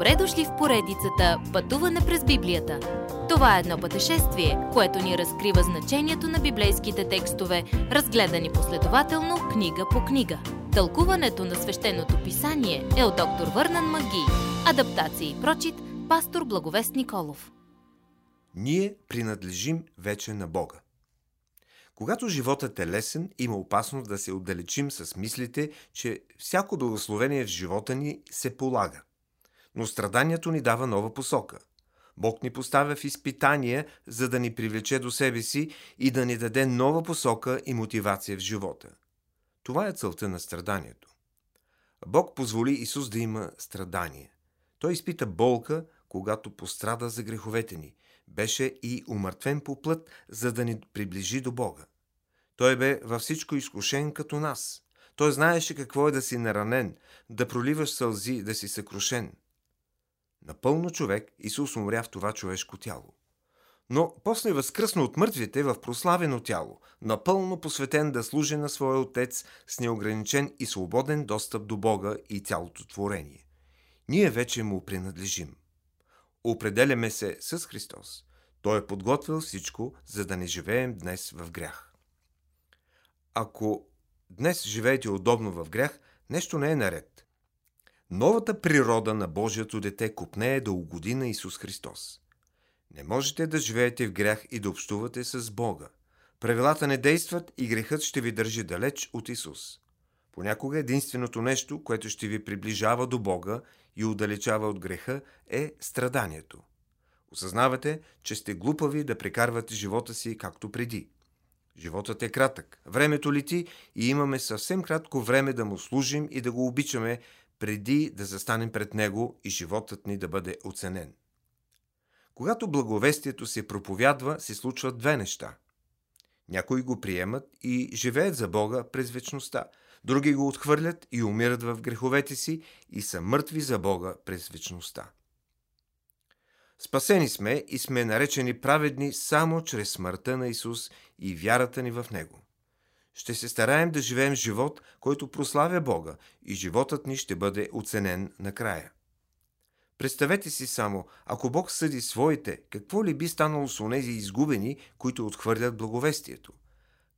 Добре дошли в поредицата Пътуване през Библията. Това е едно пътешествие, което ни разкрива значението на библейските текстове, разгледани последователно книга по книга. Тълкуването на свещеното писание е от доктор Върнан Маги. Адаптация и прочит, пастор Благовест Николов. Ние принадлежим вече на Бога. Когато животът е лесен, има опасност да се отдалечим с мислите, че всяко благословение в живота ни се полага. Но страданието ни дава нова посока. Бог ни поставя в изпитание, за да ни привлече до себе си и да ни даде нова посока и мотивация в живота. Това е целта на страданието. Бог позволи Исус да има страдание. Той изпита болка, когато пострада за греховете ни. Беше и умъртвен по плът, за да ни приближи до Бога. Той бе във всичко изкушен като нас. Той знаеше какво е да си наранен, да проливаш сълзи, да си съкрушен. Напълно човек Исус умря в това човешко тяло. Но после възкръсна от мъртвите в прославено тяло, напълно посветен да служи на своя Отец с неограничен и свободен достъп до Бога и цялото творение. Ние вече му принадлежим. Определяме се с Христос. Той е подготвил всичко, за да не живеем днес в грях. Ако днес живеете удобно в грях, нещо не е наред. Новата природа на Божието дете купнее да угоди на Исус Христос. Не можете да живеете в грях и да общувате с Бога. Правилата не действат и грехът ще ви държи далеч от Исус. Понякога единственото нещо, което ще ви приближава до Бога и удалечава от греха, е страданието. Осъзнавате, че сте глупави да прекарвате живота си както преди – Животът е кратък. Времето лети и имаме съвсем кратко време да му служим и да го обичаме, преди да застанем пред него и животът ни да бъде оценен. Когато благовестието се проповядва, се случват две неща. Някои го приемат и живеят за Бога през вечността. Други го отхвърлят и умират в греховете си и са мъртви за Бога през вечността. Спасени сме и сме наречени праведни само чрез смъртта на Исус и вярата ни в Него. Ще се стараем да живеем живот, който прославя Бога и животът ни ще бъде оценен накрая. Представете си само, ако Бог съди своите, какво ли би станало с онези изгубени, които отхвърлят благовестието?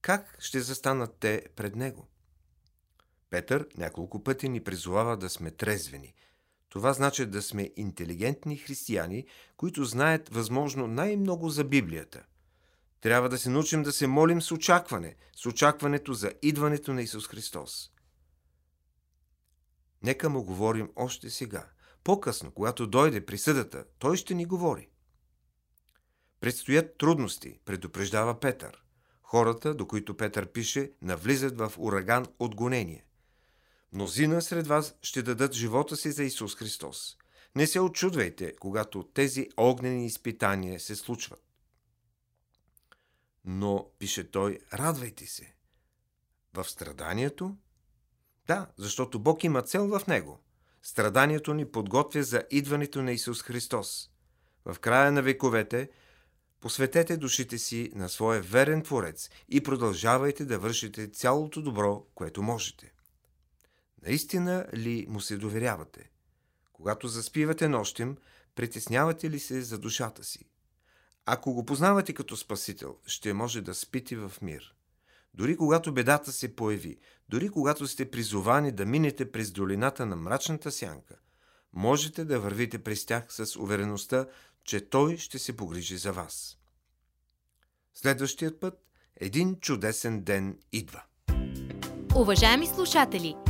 Как ще застанат те пред Него? Петър няколко пъти ни призовава да сме трезвени – това значи да сме интелигентни християни, които знаят възможно най-много за Библията. Трябва да се научим да се молим с очакване, с очакването за идването на Исус Христос. Нека му говорим още сега. По-късно, когато дойде присъдата, той ще ни говори. Предстоят трудности, предупреждава Петър. Хората, до които Петър пише, навлизат в ураган от гонение. Мнозина сред вас ще дадат живота си за Исус Христос. Не се очудвайте, когато тези огнени изпитания се случват. Но, пише той, радвайте се. В страданието? Да, защото Бог има цел в него. Страданието ни подготвя за идването на Исус Христос. В края на вековете посветете душите си на своя верен Творец и продължавайте да вършите цялото добро, което можете. Наистина ли му се доверявате? Когато заспивате нощем, притеснявате ли се за душата си? Ако го познавате като Спасител, ще може да спите в мир. Дори когато бедата се появи, дори когато сте призовани да минете през долината на мрачната сянка, можете да вървите през тях с увереността, че Той ще се погрижи за вас. Следващият път един чудесен ден идва. Уважаеми слушатели!